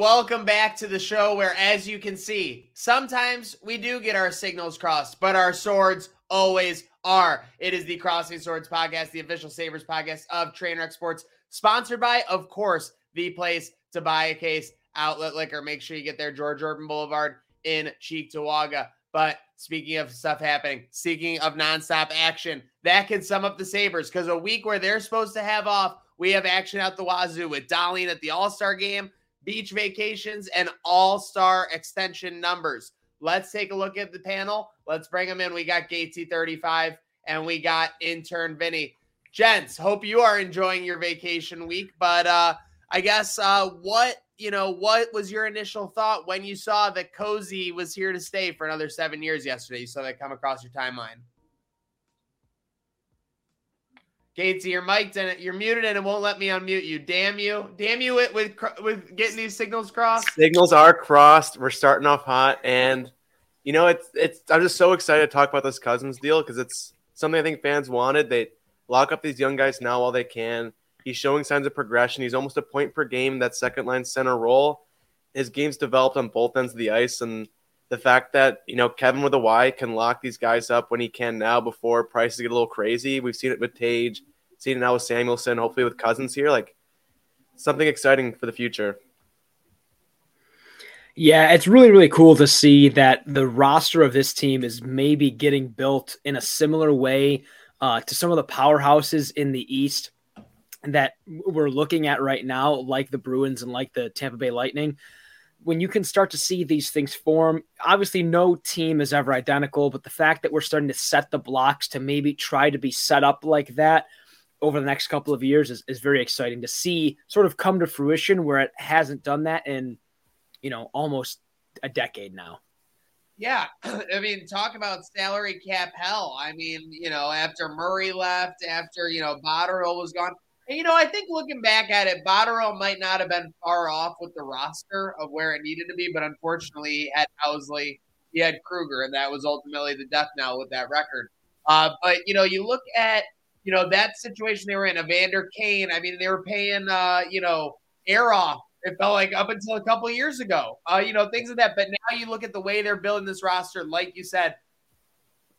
Welcome back to the show where, as you can see, sometimes we do get our signals crossed, but our swords always are. It is the Crossing Swords podcast, the official Sabres podcast of Trainwreck Sports, sponsored by, of course, the place to buy a case outlet liquor. Make sure you get there, George Urban Boulevard in Cheektowaga. But speaking of stuff happening, speaking of nonstop action, that can sum up the Sabres because a week where they're supposed to have off, we have action out the wazoo with Dahlin at the All Star game, beach vacations, and All Star extension numbers. Let's take a look at the panel. Let's bring them in. We got Gatesy 35 and we got intern Vinny. Gents, hope you are enjoying your vacation week. But uh, I guess uh, what you know, what was your initial thought when you saw that Cozy was here to stay for another seven years yesterday? You saw that come across your timeline. Gatesy, you're mic'd and you're muted and it won't let me unmute you. Damn you. Damn you with, with, with getting these signals crossed. Signals are crossed. We're starting off hot. And, you know, it's, it's, I'm just so excited to talk about this Cozens deal because it's something I think fans wanted. They lock up these young guys now while they can. He's showing signs of progression. He's almost a point per game, that second line center role. His game's developed on both ends of the ice. And the fact that, you know, Kevin with a Y can lock these guys up when he can now before prices get a little crazy. We've seen it with Tage, seen it now with Samuelsson, hopefully with Cozens here. Like something exciting for the future. Yeah, it's really, really cool to see that the roster of this team is maybe getting built in a similar way uh, to some of the powerhouses in the East that we're looking at right now, like the Bruins and like the Tampa Bay Lightning, when you can start to see these things form, obviously no team is ever identical, but the fact that we're starting to set the blocks to maybe try to be set up like that over the next couple of years is, is very exciting to see sort of come to fruition where it hasn't done that in, you know, almost a decade now. Yeah, I mean, talk about salary cap hell. I mean, you know, after Murray left, after you know Botterill was gone, and, you know, I think looking back at it, Botterill might not have been far off with the roster of where it needed to be, but unfortunately, had Housley, he had Krueger, and that was ultimately the death knell with that record. Uh, but you know, you look at you know that situation they were in, Evander Kane. I mean, they were paying uh, you know Ehrhoff. It felt like up until a couple years ago, uh, you know, things like that. But now you look at the way they're building this roster, like you said,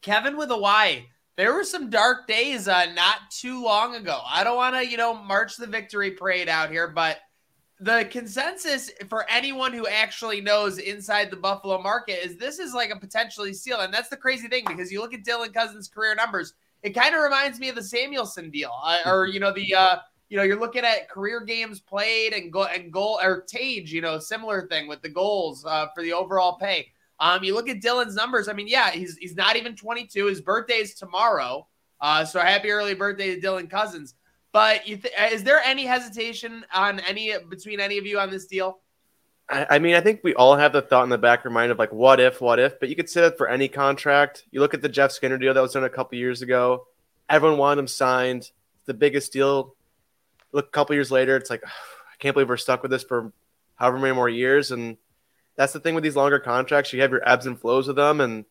Kevin with a Y there were some dark days uh, not too long ago. I don't want to, you know, march the victory parade out here, but the consensus for anyone who actually knows inside the Buffalo market is this is like a potentially steal. And that's the crazy thing because you look at Dylan Cozens' career numbers, it kind of reminds me of the Samuelsson deal, uh, or you know the uh, you know you're looking at career games played and go and goal or Tage, you know, similar thing with the goals uh, for the overall pay. Um, you look at Dylan's numbers. I mean, yeah, he's he's not even 22. His birthday is tomorrow. Uh, so happy early birthday to Dylan Cozens. But you th- is there any hesitation on any between any of you on this deal? I, mean, I think we all have the thought in the back of our mind of like, what if, what if? But you could say that for any contract. You look at the Jeff Skinner deal that was done a couple years ago. Everyone wanted him signed. The biggest deal. Look, a couple years later, it's like, I can't believe we're stuck with this for however many more years. And that's the thing with these longer contracts. You have your ebbs and flows with them, and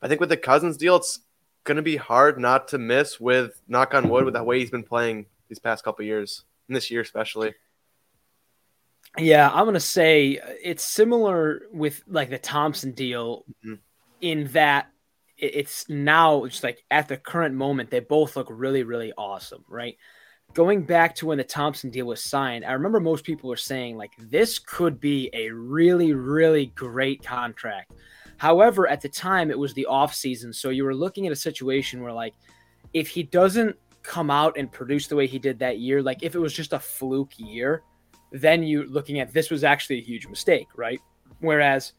I think with the Cozens deal, it's going to be hard not to miss with knock on wood with the way he's been playing these past couple years, and this year especially. Yeah, I'm going to say it's similar with like the Thompson deal mm-hmm. in that it's now just like at the current moment they both look really really awesome, right? going back to when the Thompson deal was signed, I remember most people were saying like this could be a really really great contract. However, at the time it was the off season, so you were looking at a situation where like if he doesn't come out and produce the way he did that year, like if it was just a fluke year, then you looking at this was actually a huge mistake, right? Whereas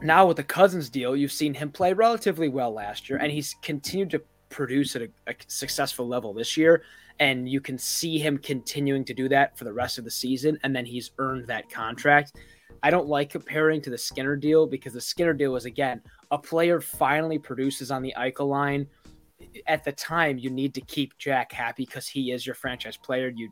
now with the Cozens deal, you've seen him play relatively well last year, and he's continued to produce at a, a successful level this year and you can see him continuing to do that for the rest of the season and then he's earned that contract. I don't like comparing to the skinner deal because the skinner deal was again a player finally produces on the eichel line. At the time you need to keep jack happy because he is your franchise player. You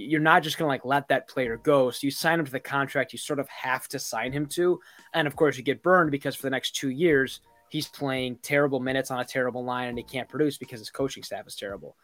you're not just going to like let that player go so you sign him to the contract you sort of have to sign him to and of course you get burned because for the next two years he's playing terrible minutes on a terrible line and he can't produce because his coaching staff is terrible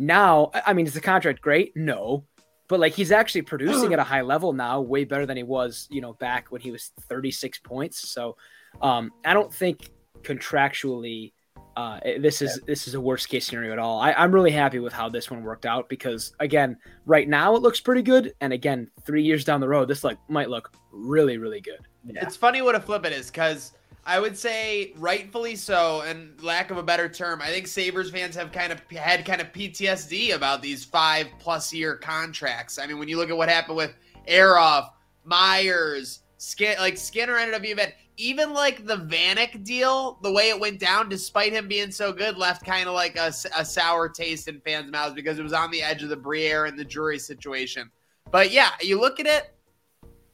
now, I mean, is the contract great? No. but like he's actually producing at a high level now, way better than he was, you know, back when he was 36 points. So um, I don't think contractually uh, this is this is a worst case scenario at all. I, I'm really happy with how this one worked out because again, right now it looks pretty good, and again, three years down the road, this like might look really really good. Yeah. It's funny what a flip it is because I would say rightfully so, and lack of a better term, I think Sabres fans have kind of had kind of PTSD about these five plus year contracts. I mean, when you look at what happened with Ehrhoff, Myers, Skin, like Skinner ended up being bad. Even like the Vanek deal, the way it went down, despite him being so good, left kind of like a, a sour taste in fans' mouths because it was on the edge of the Briere and the Drury situation. But yeah, you look at it,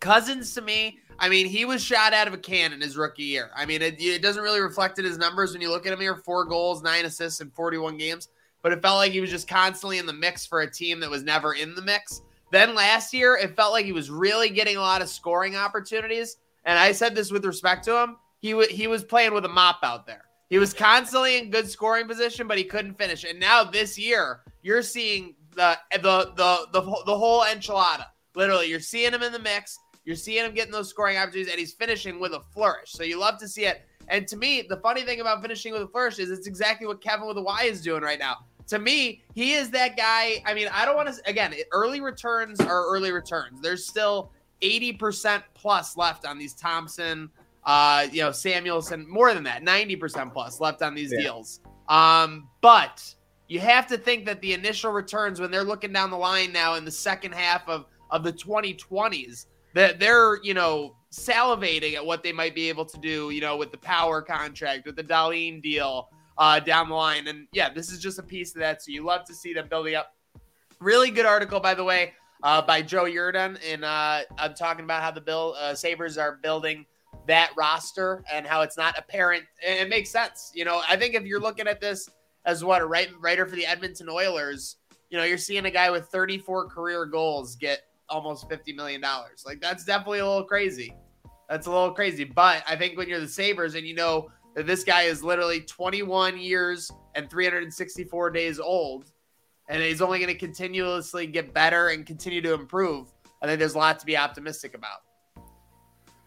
Cozens to me, I mean, he was shot out of a cannon his rookie year. I mean, it, it doesn't really reflect in his numbers when you look at him here four goals, nine assists in 41 games. But it felt like he was just constantly in the mix for a team that was never in the mix. Then last year, it felt like he was really getting a lot of scoring opportunities. And I said this with respect to him. He, w- he was playing with a mop out there. He was constantly in good scoring position, but he couldn't finish. And now this year, you're seeing the the the the, the whole enchilada. Literally, you're seeing him in the mix. You're seeing him getting those scoring opportunities, and he's finishing with a flourish. So you love to see it. And to me, the funny thing about finishing with a flourish is it's exactly what Kevin with a Y is doing right now. To me, he is that guy. I mean, I don't want to, again, early returns are early returns. There's still 80% plus left on these Thompson, uh, you know, Samuelsson, more than that, 90% plus left on these yeah. deals. Um, but you have to think that the initial returns when they're looking down the line now in the second half of, of the 2020s, that they're you know salivating at what they might be able to do, you know, with the power contract, with the Dahlin deal uh, down the line. And yeah, this is just a piece of that. So you love to see them building up. Really good article, by the way, uh, by Joe Yerdon. And uh, I'm talking about how the Bill uh, Sabres are building that roster and how it's not apparent. It makes sense. You know, I think if you're looking at this as what a writer for the Edmonton Oilers, you know, you're seeing a guy with 34 career goals get almost $50 million. Like that's definitely a little crazy. That's a little crazy. But I think when you're the Sabres and you know that this guy is literally 21 years and 364 days old, and he's only going to continuously get better and continue to improve, I think there's a lot to be optimistic about.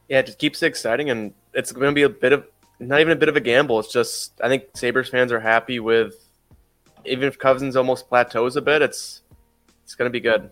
Yeah, it just keeps it exciting, and it's going to be a bit of not even a bit of a gamble. It's just I think Sabres fans are happy with even if Cozens almost plateaus a bit, it's it's going to be good.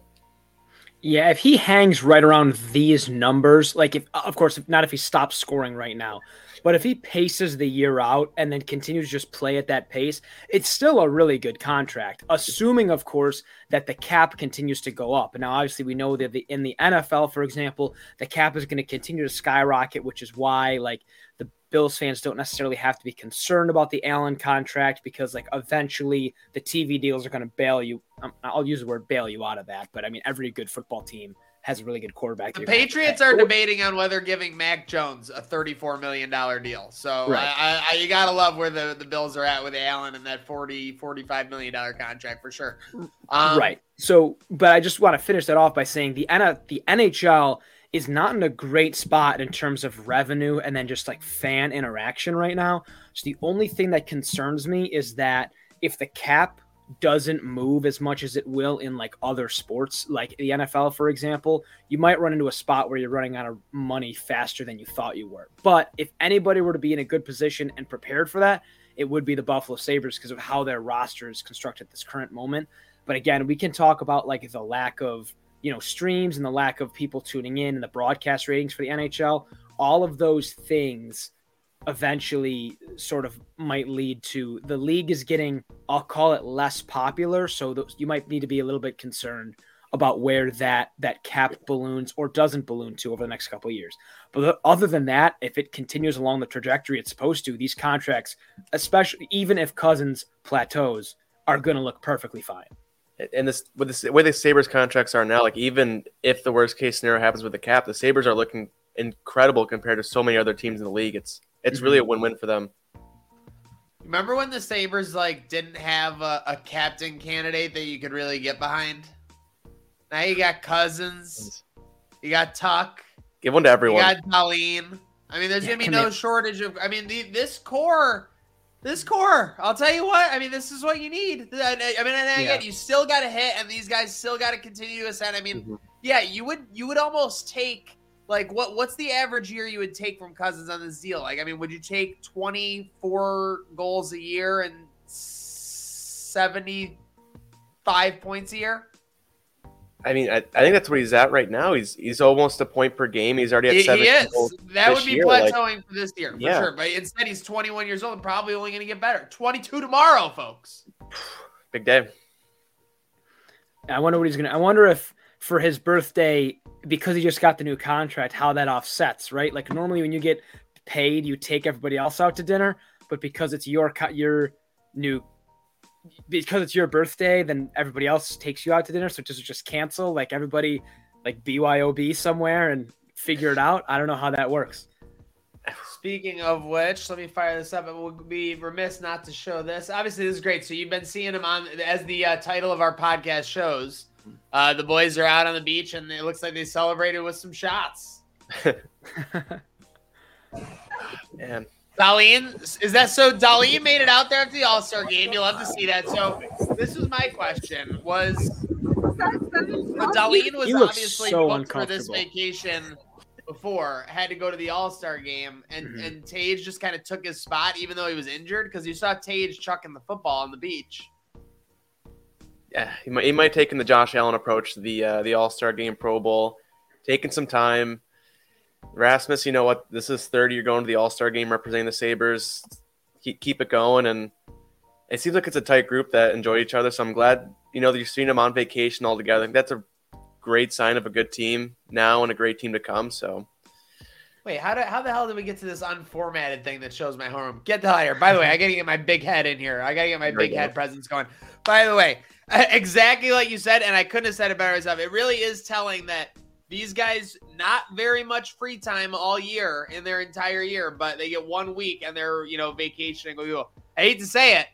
Yeah, if he hangs right around these numbers, like if of course not if he stops scoring right now, but if he paces the year out and then continues to just play at that pace, it's still a really good contract. Assuming, of course, that the cap continues to go up. And now, obviously, we know that the, in the NFL, for example, the cap is going to continue to skyrocket, which is why like the Bills fans don't necessarily have to be concerned about the Allen contract because, like, eventually the TV deals are going to bail you. Um, I'll use the word bail you out of that, but I mean, every good football team has a really good quarterback. The Patriots are debating on whether giving Mac Jones a $34 million deal. So right. I, I, you got to love where the, the Bills are at with Allen and that 40, $45 million contract for sure. Um, right. So, but I just want to finish that off by saying the, N- the NHL – is not in a great spot in terms of revenue and then just like fan interaction right now. So the only thing that concerns me is that if the cap doesn't move as much as it will in like other sports, like the NFL, for example, you might run into a spot where you're running out of money faster than you thought you were. But if anybody were to be in a good position and prepared for that, it would be the Buffalo Sabres because of how their roster is constructed at this current moment. But again, we can talk about like the lack of you know streams and the lack of people tuning in and the broadcast ratings for the NHL, all of those things eventually sort of might lead to the league is getting I'll call it less popular, so those, you might need to be a little bit concerned about where that that cap balloons or doesn't balloon to over the next couple of years. But other than that, if it continues along the trajectory it's supposed to, these contracts, especially even if Cozens plateaus, are going to look perfectly fine and this with the way the Sabres contracts are now, like even if the worst case scenario happens with the cap, the Sabres are looking incredible compared to so many other teams in the league. It's it's mm-hmm. really a win win for them. Remember when the Sabres like didn't have a, a, captain candidate that you could really get behind? Now you got Cozens, you got Tuck, give one to everyone. You got Dahlin. I mean, there's yeah, gonna be no they... shortage of. I mean, the, this core this core, I'll tell you what. I mean, this is what you need. I, I mean, and again, Yeah. you still got to hit, and these guys still got to continue to ascend. I mean, Mhm. yeah, you would you would almost take like what what's the average year you would take from Cozens on this deal? Like, I mean, would you take twenty four goals a year and seventy five points a year? I mean, I, I think that's where he's at right now. He's he's almost a point per game. He's already at He, seven. he is. goals. That would be year, like- plateauing for this year, for Yeah. sure. But instead, he's 21 years old and probably only going to get better. 22 tomorrow, folks. Big day. I wonder what he's gonna. I wonder if for his birthday, because he just got the new contract, how that offsets, right? Like normally when you get paid, you take everybody else out to dinner, but because it's your your new, because it's your birthday, then everybody else takes you out to dinner. So just just cancel, like everybody, like BYOB somewhere and figure it out. I don't know how that works. Speaking of which, let me fire this up. It will be remiss not to show this. Obviously, this is great. So you've been seeing him on as the uh, title of our podcast shows. Uh, the boys are out on the beach, and it looks like they celebrated with some shots. Man, Dahlin, is that so? Dahlin made it out there at the All Star game. You'll have to see that. So this was my question: Was But Dahlin was obviously so booked for this vacation before, had to go to the All Star game, and Mhm. and Tage just kind of took his spot, even though he was injured, because you saw Tage chucking the football on the beach. Yeah, he might he might take in the Josh Allen approach to the uh, the All Star Game, Pro Bowl, taking some time. Rasmus, you know what? This is thirty. You're going to the All Star Game, representing the Sabres. Keep keep it going, and it seems like it's a tight group that enjoy each other. So I'm glad you know that you're seeing them on vacation all together. I think that's a great sign of a good team now and a great team to come. So Wait, how, do, how the hell did we get to this unformatted thing that shows my home? Get the hell here. By the way, I gotta get my big head in here. I gotta get my big head presence going. By the way, exactly like you said, and I couldn't have said it better myself. It really is telling that these guys not very much free time all year in their entire year, but they get one week and they're you know vacationing. I hate to say it,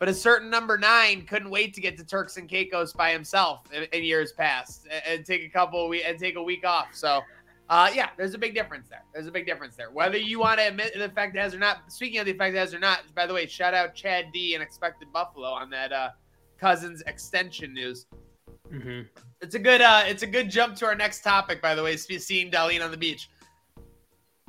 but a certain number nine couldn't wait to get to Turks and Caicos by himself in, in years past and, and take a couple of week and take a week off. So. Uh, yeah, there's a big difference there. There's a big difference there. Whether you want to admit the effect it has or not. Speaking of the effect it has or not, by the way, shout out Chad D and Expected Buffalo on that uh, Cozens extension news. Mhm. It's a good uh, it's a good jump to our next topic. By the way, seeing Dahlin on the beach.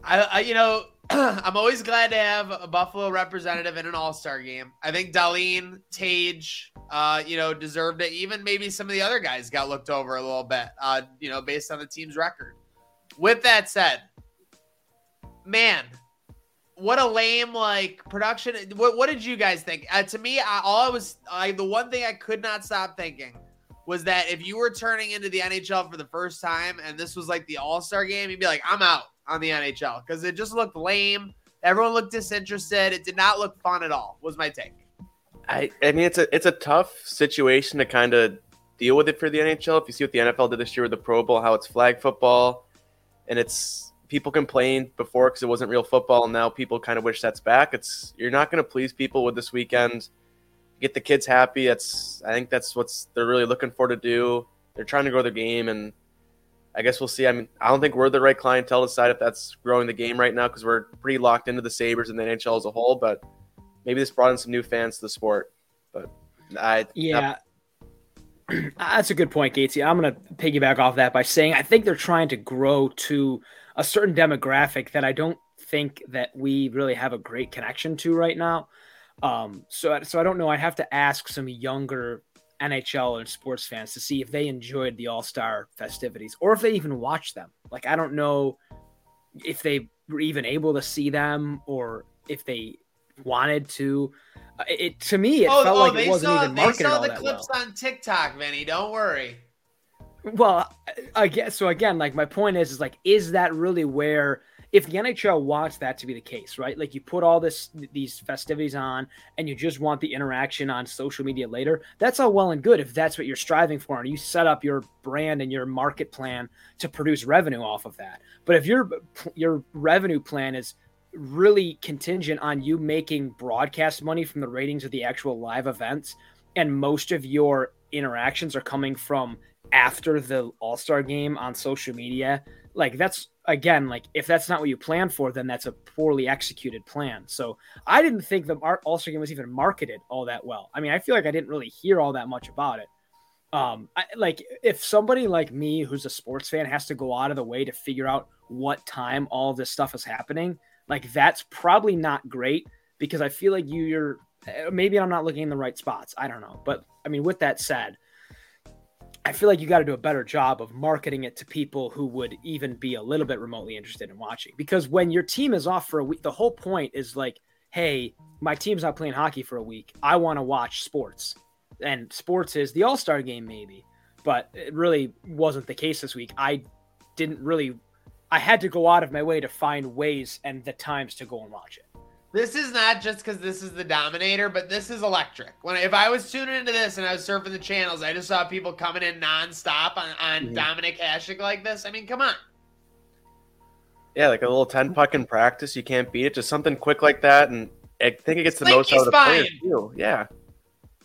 I, I you know I'm always glad to have a Buffalo representative in an All Star game. I think Dahlin Tage, uh, you know, deserved it. Even maybe some of the other guys got looked over a little bit, uh, you know, based on the team's record. With that said, man, what a lame like production. What, what did you guys think? Uh, to me, I, all I was, I the one thing I could not stop thinking was that if you were turning into the NHL for the first time and this was like the All Star game, you'd be like, I'm out on the NHL because it just looked lame. Everyone looked disinterested. It did not look fun at all. Was my take. I, I mean, it's a it's a tough situation to kind of deal with it for the NHL. If you see what the NFL did this year with the Pro Bowl, how it's flag football, and it's people complained before because it wasn't real football, and now people kind of wish that's back. It's you're not going to please people with this weekend. Get the kids happy. That's I think that's what's they're really looking for to do. They're trying to grow their game, and I guess we'll see. I mean, I don't think we're the right clientele to decide if that's growing the game right now because we're pretty locked into the Sabres and the NHL as a whole, but maybe this brought in some new fans to the sport. But I Yeah. That's a good point, Gatesy. I'm going to piggyback off that by saying I think they're trying to grow to a certain demographic that I don't think that we really have a great connection to right now. Um, so, so I don't know. I'd have to ask some younger NHL and sports fans to see if they enjoyed the All Star festivities or if they even watched them. Like, I don't know if they were even able to see them or if they wanted to. Uh, It to me, it felt like it wasn't even Oh, they marketed saw all the clips well. on TikTok, Vinny. Don't worry. Well, I guess so. Again, like my point is, is like, is that really where? If the NHL wants that to be the case, right? Like you put all this these festivities on, and you just want the interaction on social media later. That's all well and good if that's what you're striving for, and you set up your brand and your market plan to produce revenue off of that. But if your your revenue plan is really contingent on you making broadcast money from the ratings of the actual live events, and most of your interactions are coming from after the All Star game on social media, like that's again like if that's not what you plan for, then that's a poorly executed plan. So I didn't think the All Star game was even marketed all that well. I mean, I feel like I didn't really hear all that much about it. Um, I, like if somebody like me who's a sports fan has to go out of the way to figure out what time all this stuff is happening, like that's probably not great because I feel like you, you're uh, maybe I'm not looking in the right spots. I don't know, but I mean, with that said, I feel like you got to do a better job of marketing it to people who would even be a little bit remotely interested in watching. Because when your team is off for a week, the whole point is like, hey, my team's not playing hockey for a week. I want to watch sports. And sports is the All Star game, maybe. But it really wasn't the case this week. I didn't really, I had to go out of my way to find ways and the times to go and watch it. This is not just because this is the Dominator, but this is electric. When if I was tuning into this and I was surfing the channels, I just saw people coming in nonstop on, on mm-hmm. Dominik Hasek like this. I mean, come on. Yeah, like a little ten puck in practice, you can't beat it. Just something quick like that, and I think it gets the most out of the players too. Yeah,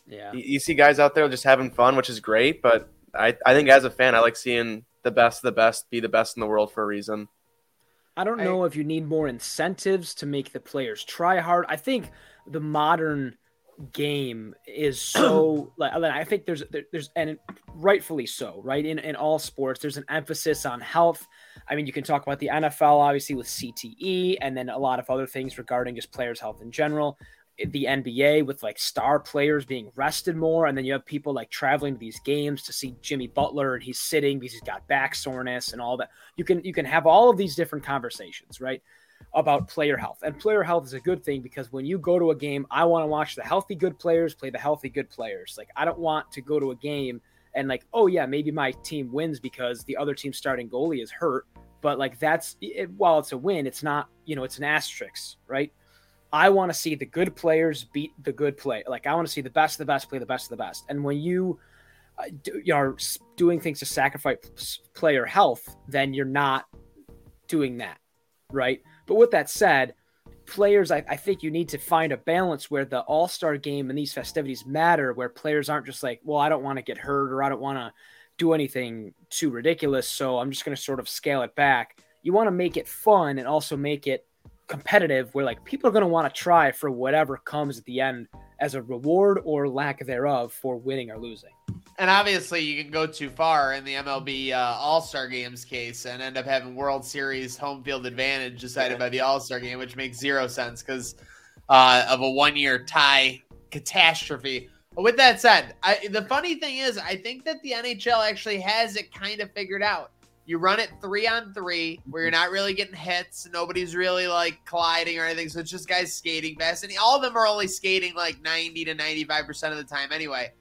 yeah. You, you, see guys out there just having fun, which is great. But I, I think as a fan, I like seeing the best of the best be the best in the world for a reason. I don't know I, if you need more incentives to make the players try hard. I think the modern game is so like I think there's there's and rightfully so, right? In in all sports, there's an emphasis on health. I mean, you can talk about the NFL obviously with CTE and then a lot of other things regarding just players' health in general the NBA with like star players being rested more, and then you have people like traveling to these games to see Jimmy Butler and he's sitting because he's got back soreness and all that. You can you can have all of these different conversations, right? About player health. And player health is a good thing because when you go to a game, I want to watch the healthy good players play the healthy good players. Like I don't want to go to a game and like, oh yeah, maybe my team wins because the other team's starting goalie is hurt. But like that's it, while it's a win, it's not, you know, it's an asterisk, right? I want to see the good players beat the good play. Like I want to see the best of the best play the best of the best. And when you, uh, do, you are doing things to sacrifice player health, then you're not doing that, right? But with that said, players, I, I think you need to find a balance where the All Star game and these festivities matter, where players aren't just like, well, I don't want to get hurt or I don't want to do anything too ridiculous, so I'm just going to sort of scale it back. You want to make it fun and also make it competitive where like people are going to want to try for whatever comes at the end as a reward or lack thereof for winning or losing. And obviously, you can go too far in the MLB uh, All Star Games case and end up having World Series home field advantage decided by the All Star Game, which makes zero sense because uh, of a one year tie catastrophe. But with that said, I, the funny thing is, I think that the NHL actually has it kind of figured out. You run it three on three where you're not really getting hits. Nobody's really like colliding or anything. So it's just guys skating fast. And all of them are only skating like 90 to 95% of the time anyway.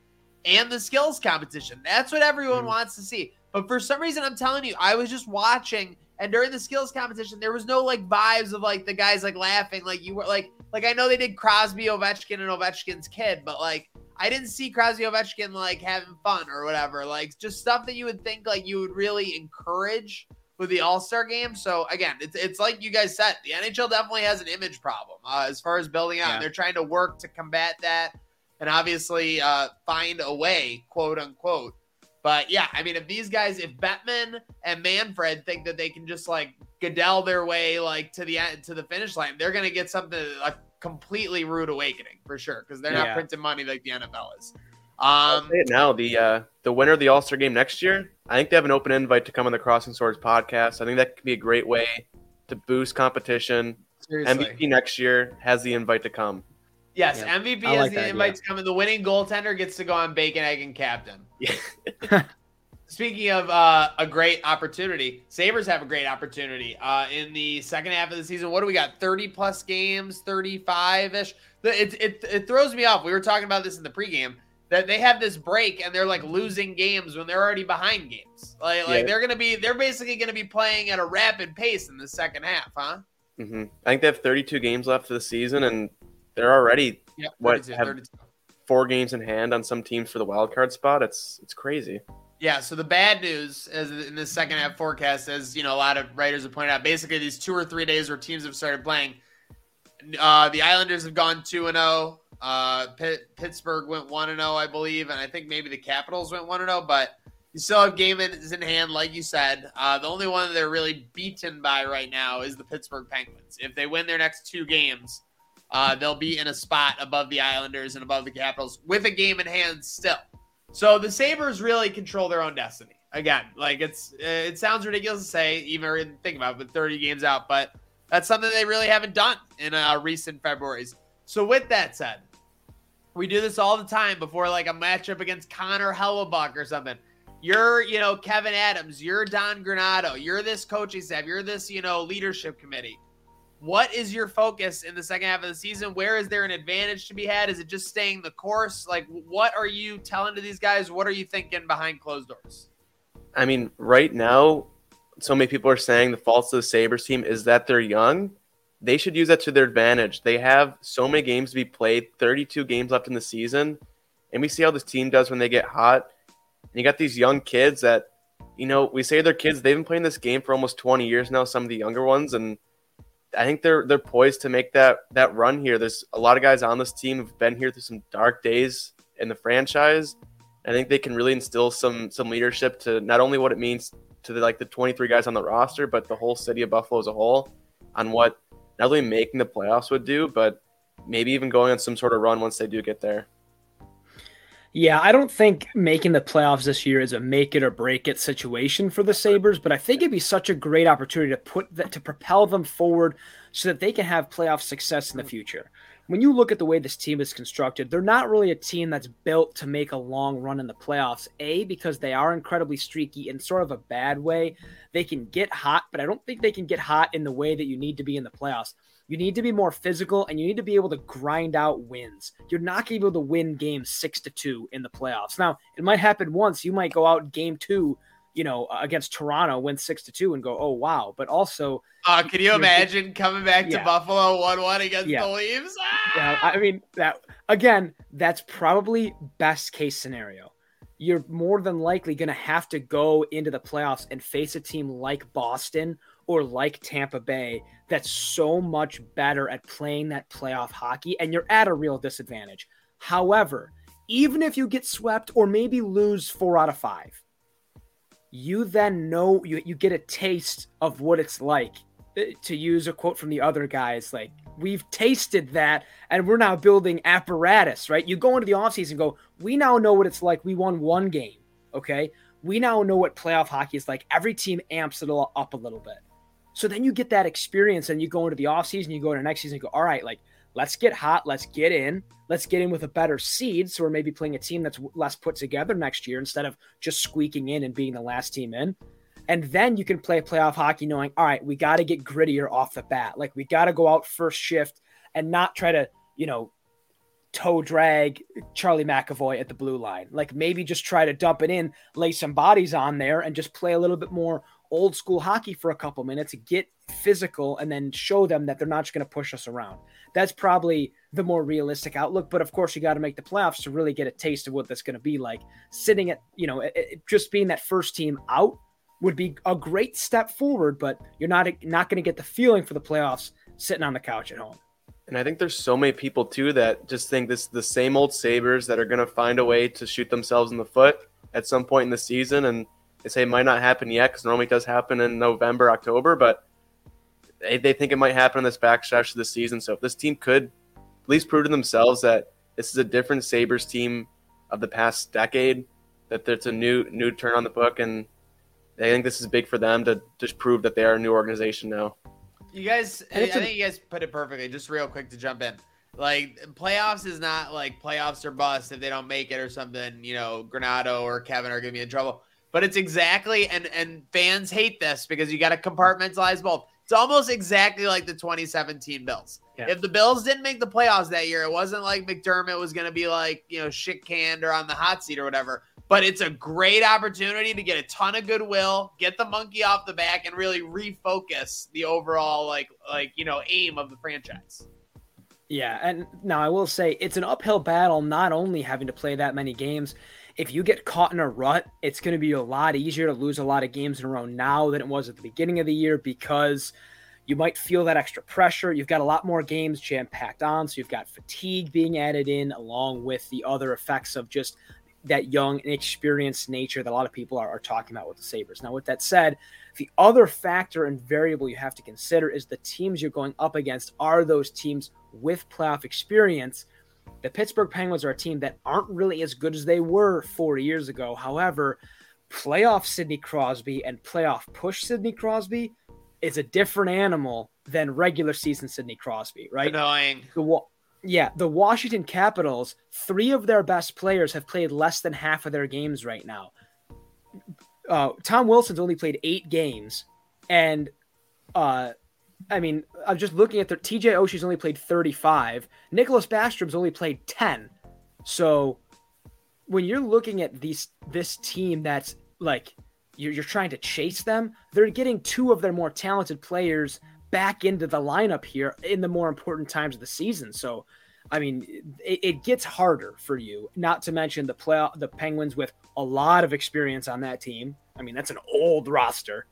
And the skills competition. That's what everyone mm-hmm. wants to see. But for some reason, I'm telling you, I was just watching. And during the skills competition, there was no like vibes of like the guys like laughing. Like you were like, like I know they did Crosby, Ovechkin, and Ovechkin's kid, but like I didn't see Crosby Ovechkin like having fun or whatever. Like just stuff that you would think like you would really encourage with the All Star game. So again, it's it's like you guys said, the NHL definitely has an image problem uh, as far as building out. Yeah. They're trying to work to combat that and obviously uh, find a way, quote unquote. But yeah, I mean, if these guys, if Bettman and Manfred think that they can just like Goodell their way like to the end to the finish line, they're gonna get something like completely rude awakening for sure because they're not printing money like the NFL is. Um, say it now the uh, the winner of the All Star game next year, I think they have an open invite to come on the Crossing Swords podcast. I think that could be a great way to boost competition. Seriously. MVP next year has the invite to come. Yes, yeah. MVP has like the invite to come, and the winning goaltender gets to go on bacon, egg, and captain. Yeah. Speaking of uh, a great opportunity, Sabres have a great opportunity uh, in the second half of the season. What do we got? 30 plus games, 35 ish. It, it, it throws me off. We were talking about this in the pregame that they have this break and they're like losing games when they're already behind games. Like, like they're going to be, they're basically going to be playing at a rapid pace in the second half, huh? Mm-hmm. I think they have 32 games left for the season and they're already, yep, 32, what, have 32. four games in hand on some teams for the wild card spot. It's, it's crazy. Yeah, so the bad news is in the second half forecast, as you know, a lot of writers have pointed out, basically these two or three days where teams have started playing, uh, the Islanders have gone two and zero. Oh. Uh, Pittsburgh went one and zero, oh, I believe, and I think maybe the Capitals went one and zero. But You still have games in hand, like you said. Uh, the only one that they're really beaten by right now is the Pittsburgh Penguins. If they win their next two games, uh, they'll be in a spot above the Islanders and above the Capitals with a game in hand still. So the Sabres really control their own destiny. Again, like it's it sounds ridiculous to say, even think about it, but 30 games out, but that's something they really haven't done in uh, recent Februarys. So with that said, we do this all the time before like a matchup against Connor Hellebuyck or something. You're, you know, Kevin Adams, you're Don Granato, you're this coaching staff, you're this, you know, leadership committee. What is your focus in the second half of the season? Where is there an advantage to be had? Is it just staying the course? Like, what are you telling to these guys? What are you thinking behind closed doors? I mean, right now, so many people are saying the faults of the Sabres team is that they're young. They should use that to their advantage. They have so many games to be played, 32 games left in the season. And we see how this team does when they get hot. And you got these young kids that, you know, we say they're kids. They've been playing this game for almost 20 years now, some of the younger ones. And I think they're they're poised to make that that run here. There's a lot of guys on this team who've been here through some dark days in the franchise. I think they can really instill some some leadership to not only what it means to the like the 23 guys on the roster, but the whole city of Buffalo as a whole on what not only making the playoffs would do, but maybe even going on some sort of run once they do get there. Yeah, I don't think making the playoffs this year is a make it or break it situation for the Sabres, but I think it'd be such a great opportunity to put that to propel them forward so that they can have playoff success in the mm-hmm. future. When you look at the way this team is constructed, they're not really a team that's built to make a long run in the playoffs. A, because they are incredibly streaky in sort of a bad way. They can get hot, but I don't think they can get hot in the way that you need to be in the playoffs. You need to be more physical and you need to be able to grind out wins. You're not going to be able to win games six to two in the playoffs. Now, it might happen once. You might go out game two, you know, against Toronto, win six to two, and go, oh wow. But also, uh, can you imagine coming back to. Buffalo one one against yeah. the Leaves? Ah! Yeah, I mean that again. That's probably best case scenario you're more than likely going to have to go into the playoffs and face a team like Boston or like Tampa Bay that's so much better at playing that playoff hockey, and you're at a real disadvantage. However, even if you get swept or maybe lose four out of five, you then know you, you get a taste of what it's like. Eh, to use a quote from the other guys, like, we've tasted that and we're now building apparatus, right? You go into the offseason go, we now know what it's like. We won one game, okay? We now know what playoff hockey is like. Every team amps it up a little bit. So then you get that experience and you go into the offseason, you go into next season, you go, all right, like let's get hot, let's get in, let's get in with a better seed. So we're maybe playing a team that's less put together next year instead of just squeaking in and being the last team in. And then you can play playoff hockey knowing, all right, we got to get grittier off the bat. Like we got to go out first shift and not try to, you know, toe drag Charlie McAvoy at the blue line. Like maybe just try to dump it in, lay some bodies on there, and just play a little bit more old school hockey for a couple minutes, get physical, and then show them that they're not just going to push us around. That's probably the more realistic outlook. But of course, you got to make the playoffs to really get a taste of what that's going to be like. Sitting at, you know, it, just being that first team out would be a great step forward, but you're not not going to get the feeling for the playoffs sitting on the couch at home. And I think there's so many people too that just think this the same old Sabres that are going to find a way to shoot themselves in the foot at some point in the season and they say it might not happen yet because normally it does happen in November, October, but they, they think it might happen in this backstretch of the season. So if this team could at least prove to themselves that this is a different Sabres team of the past decade, that it's a new new turn on the book, and I think this is big for them to just prove that they are a new organization now. You guys, I, I think you guys put it perfectly. Just real quick to jump in. Like playoffs is not like playoffs or bust if they don't make it or something. You know, Granato or Kevin are gonna be in trouble but it's exactly and and fans hate this because you got to compartmentalize both. It's almost exactly like the 2017 Bills. Yeah. If the Bills didn't make the playoffs that year, it wasn't like McDermott was going to be like, you know, shit canned or on the hot seat or whatever. But it's a great opportunity to get a ton of goodwill, get the monkey off the back, and really refocus the overall like like you know aim of the franchise. Yeah, and now I will say it's an uphill battle. Not only having to play that many games, if you get caught in a rut, it's going to be a lot easier to lose a lot of games in a row now than it was at the beginning of the year because you might feel that extra pressure. You've got a lot more games jam packed on. So you've got fatigue being added in along with the other effects of just that young, inexperienced nature that a lot of people are, are talking about with the Sabres. Now, with that said, the other factor and variable you have to consider is the teams you're going up against are those teams with playoff experience. The Pittsburgh Penguins are a team that aren't really as good as they were four years ago. However, playoff Sidney Crosby and playoff push Sidney Crosby is a different animal than regular season Sidney Crosby, right? Annoying. The, yeah, the Washington Capitals, three of their best players have played less than half of their games right now. Uh, Tom Wilson's only played eight games, and uh, I mean, I'm just looking at the TJ Oshie's only played 35. Nicklas Backstrom's only played 10. So when you're looking at these this team that's like you're, you're trying to chase them, they're getting two of their more talented players back into the lineup here in the more important times of the season. So, I mean, it, it, gets harder for you. Not to mention the play the Penguins with a lot of experience on that team. I mean, that's an old roster,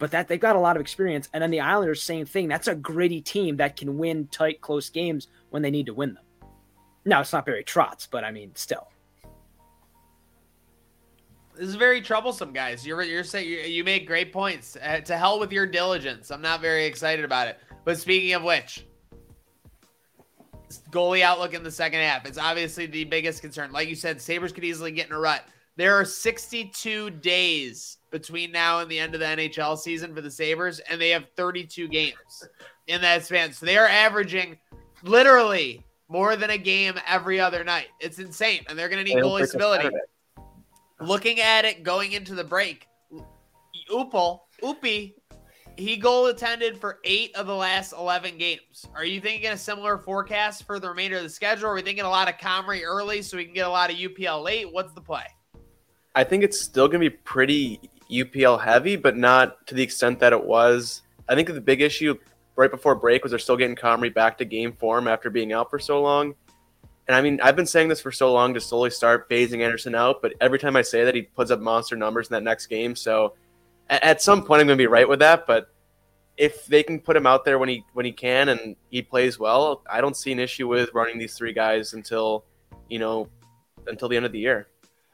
but that they've got a lot of experience. And then the Islanders, same thing. That's a gritty team that can win tight, close games when they need to win them. Now it's not Barry Trotz, but I mean, still. This is very troublesome, guys. You're you're saying you, you make great points. Uh, to hell with your diligence. I'm not very excited about it. But speaking of which, goalie outlook in the second half. It's obviously the biggest concern. Like you said, Sabres could easily get in a rut. There are 62 days between now and the end of the NHL season for the Sabres, and they have 32 games in that span. So they are averaging literally more than a game every other night. It's insane. And they're going to need goalie stability looking at it going into the break, Upal, Upi, he goal attended for eight of the last 11 games. Are you thinking a similar forecast for the remainder of the schedule? Are we thinking a lot of Comrie early so we can get a lot of UPL late? What's the play? I think it's still going to be pretty UPL heavy, but not to the extent that it was. I think the big issue right before break was they're still getting Comrie back to game form after being out for so long. And I mean, I've been saying this for so long to slowly start phasing Anderson out, but every time I say that, he puts up monster numbers in that next game. So at, some point, I'm going to be right with that. But if they can put him out there when he when he can and he plays well, I don't see an issue with running these three guys until you know until the end of the year.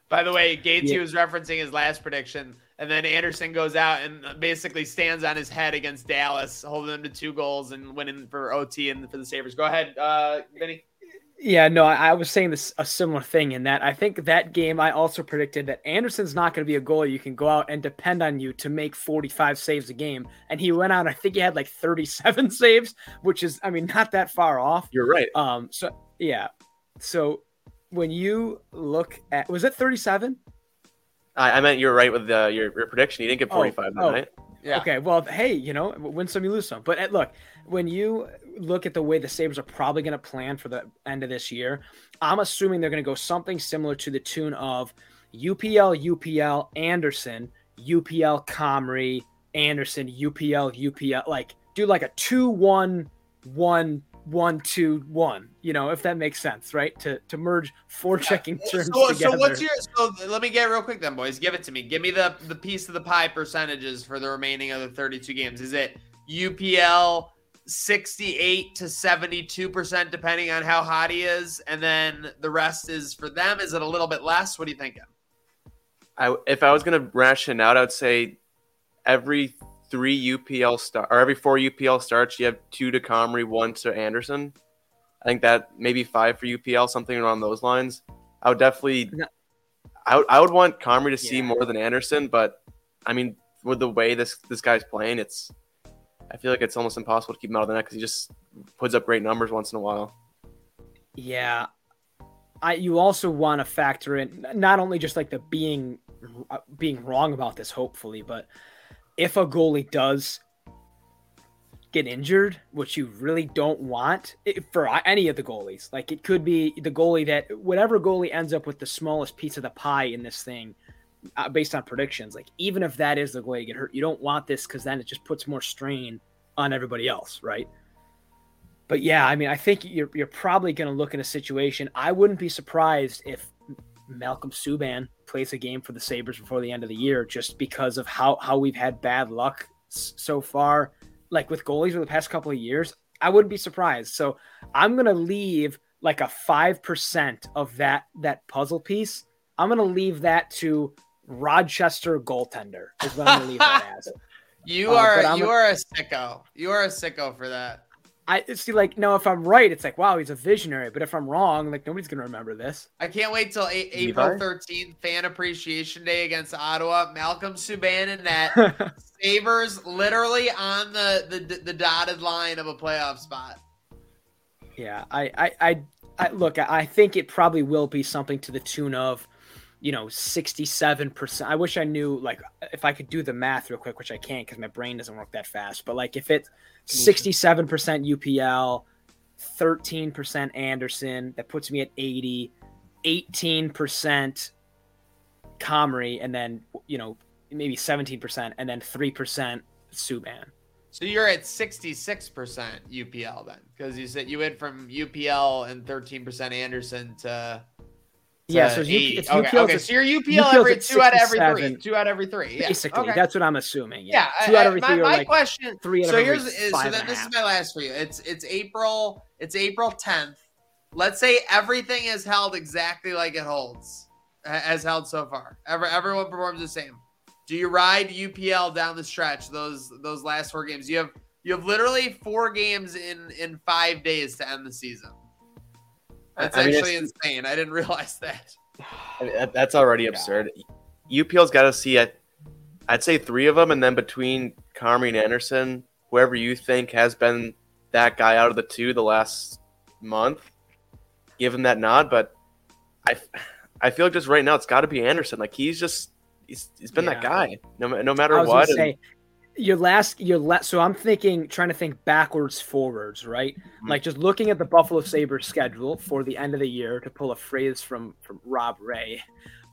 By the way, Gates yeah. was referencing his last prediction, and then Anderson goes out and basically stands on his head against Dallas, holding them to two goals and winning for OT and for the Sabres. Go ahead, uh, Vinny. Yeah, no, I, I, was saying this a similar thing in that I think that game I also predicted that Anderson's not going to be a goalie you can go out and depend on you to make 45 saves a game. And he went out, I think he had like 37 saves, which is, I mean, not that far off. You're right. Um, so yeah. So when you look at, was it 37? I, I meant you're right with the, your, your prediction. You didn't get 45 oh, oh. Yeah. Okay. Well, hey, you know, win some, you lose some. But uh, look, when you look at the way the Sabres are probably going to plan for the end of this year, I'm assuming they're going to go something similar to the tune of UPL, UPL, Anderson, UPL, Comrie, Anderson, UPL, UPL, like do like a two, one, one, one, two, one. You know, if that makes sense, right? To to merge four checking yeah. terms so, together. So what's your? So let me get real quick then, boys. Give it to me. Give me the the piece of the pie percentages for the remaining of the 32 games. Is it UPL? 68 to 72%, depending on how hot he is. And then the rest is for them. Is it a little bit less? What are you thinking? I, if I was going to ration out, I would say every three UPL start or every four UPL starts, you have two to Comrie, one to Anderson. I think that maybe five for UPL, something around those lines. I would definitely, I would, I would want Comrie to see yeah. more than Anderson, but I mean, with the way this this guy's playing, it's I feel like it's almost impossible to keep him out of the net because he just puts up great numbers once in a while. Yeah, I you also want to factor in not only just like the being uh, being wrong about this, hopefully, but if a goalie does get injured, which you really don't want for any of the goalies, like it could be the goalie that whatever goalie ends up with the smallest piece of the pie in this thing uh, based on predictions. Like even if that is the way to get hurt, you don't want this because then it just puts more strain on everybody else, right? But yeah, I mean, I think you're you're probably going to look in a situation. I wouldn't be surprised if Malcolm Subban plays a game for the Sabres before the end of the year, just because of how how we've had bad luck so far, like with goalies over the past couple of years. I wouldn't be surprised. So I'm going to leave like a five percent of that that puzzle piece I'm gonna leave that to Rochester goaltender. Is what I'm gonna leave that as. You uh, are you a, are a sicko. You are a sicko for that. I see, like, no, if I'm right, it's like, wow, he's a visionary. But if I'm wrong, like, nobody's gonna remember this. I can't wait till a- April 13th, Fan Appreciation Day against Ottawa. Malcolm Subban and that Sabres literally on the, the the dotted line of a playoff spot. Yeah, I, I, I, I look. I think it probably will be something to the tune of you know 67% i wish i knew like if i could do the math real quick which i can't because my brain doesn't work that fast but like if it's 67% upl 13% anderson that puts me at 80 18% comrie and then you know maybe 17% and then 3% subban. So you're at 66% upl then because you said you went from upl and 13% anderson to yeah, so it's okay, UPL. Okay, so your UPL every two out of every three. Two out of every three. Yeah. Basically, okay. that's what I'm assuming. Yeah, yeah two I, out of every my, three. My like question. Three out so of here's every so then this is my last for you. It's it's April. It's April 10th. Let's say everything is held exactly like it holds, as held so far. Every, everyone performs the same. Do you ride UPL down the stretch? Those those last four games. You have you have literally four games in in five days to end the season. That's I mean, actually insane. I didn't realize that. I mean, that, that's already absurd. UPL's got to see, I, I'd say three of them, and then between Comrie and Anderson, whoever you think has been that guy out of the two the last month, give him that nod. But I, I feel like just right now it's got to be Anderson. Like he's just he's, he's been yeah. that guy no, no matter what. Say, your last your last so i'm thinking trying to think backwards forwards right? Mm-hmm. like just looking at the buffalo sabres schedule for the end of the year to pull a phrase from from rob ray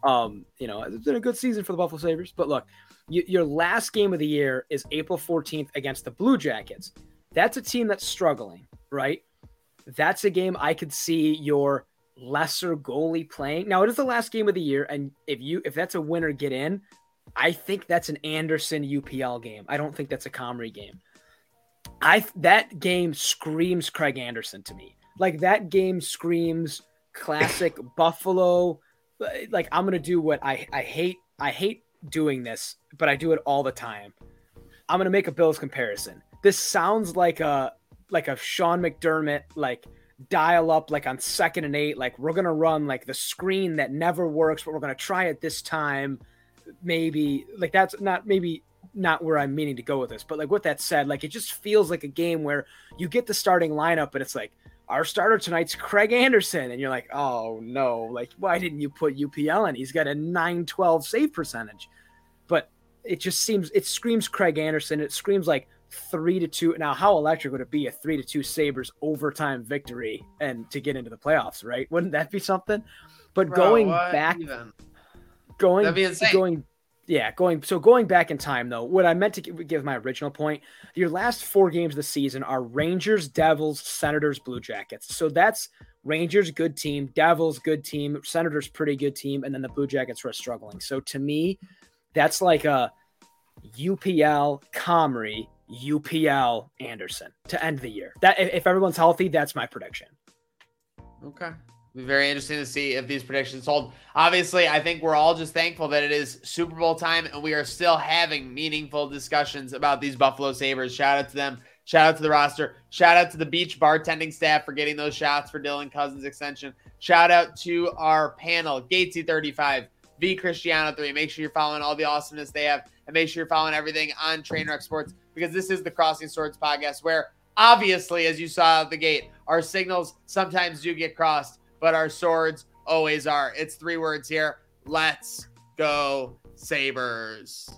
um you know it's been a good season for the buffalo sabres but look you, your last game of the year is april 14th against the blue jackets. That's a team that's struggling right? That's a game i could see your lesser goalie playing. Now it is the last game of the year and if you if that's a winner get in I think that's an Anderson UPL game. I don't think that's a Comrie game. I that game screams Craig Anderson to me. Like that game screams classic Buffalo. Like I'm gonna do what I I hate. I hate doing this, but I do it all the time. I'm gonna make a Bills comparison. This sounds like a like a Sean McDermott like dial up like on second and eight. Like we're gonna run like the screen that never works, but we're gonna try it this time maybe like that's not maybe not where I'm meaning to go with this, but like with that said, like it just feels like a game where you get the starting lineup, but it's like our starter tonight's Craig Anderson, and you're like, oh no, like why didn't you put UPL in? He's got a 912 save percentage. But it just seems it screams Craig Anderson. It screams like three to two. Now, how electric would it be a three to two Sabres overtime victory and to get into the playoffs, right? Wouldn't that be something? But Bro, going back even? Going going yeah going so going back in time though what i meant to give my original point your last four games of the season are rangers devils senators blue jackets. So that's rangers good team devils good team senators pretty good team and then the blue jackets were struggling. So to me that's like a upl comrie upl anderson to end the year. That if everyone's healthy that's my prediction. Okay be very interesting to see if these predictions hold. Obviously, I think we're all just thankful that it is Super Bowl time and we are still having meaningful discussions about these Buffalo Sabres. Shout out to them. Shout out to the roster. Shout out to the beach bartending staff for getting those shots for Dylan Cozens extension. Shout out to our panel, Gatesy35, V Cristiano 3. Make sure you're following all the awesomeness they have and make sure you're following everything on Trainwreck Sports because this is the Crossing Swords podcast where obviously, as you saw at the gate, our signals sometimes do get crossed but our swords always are. It's three words here. Let's go, Sabres.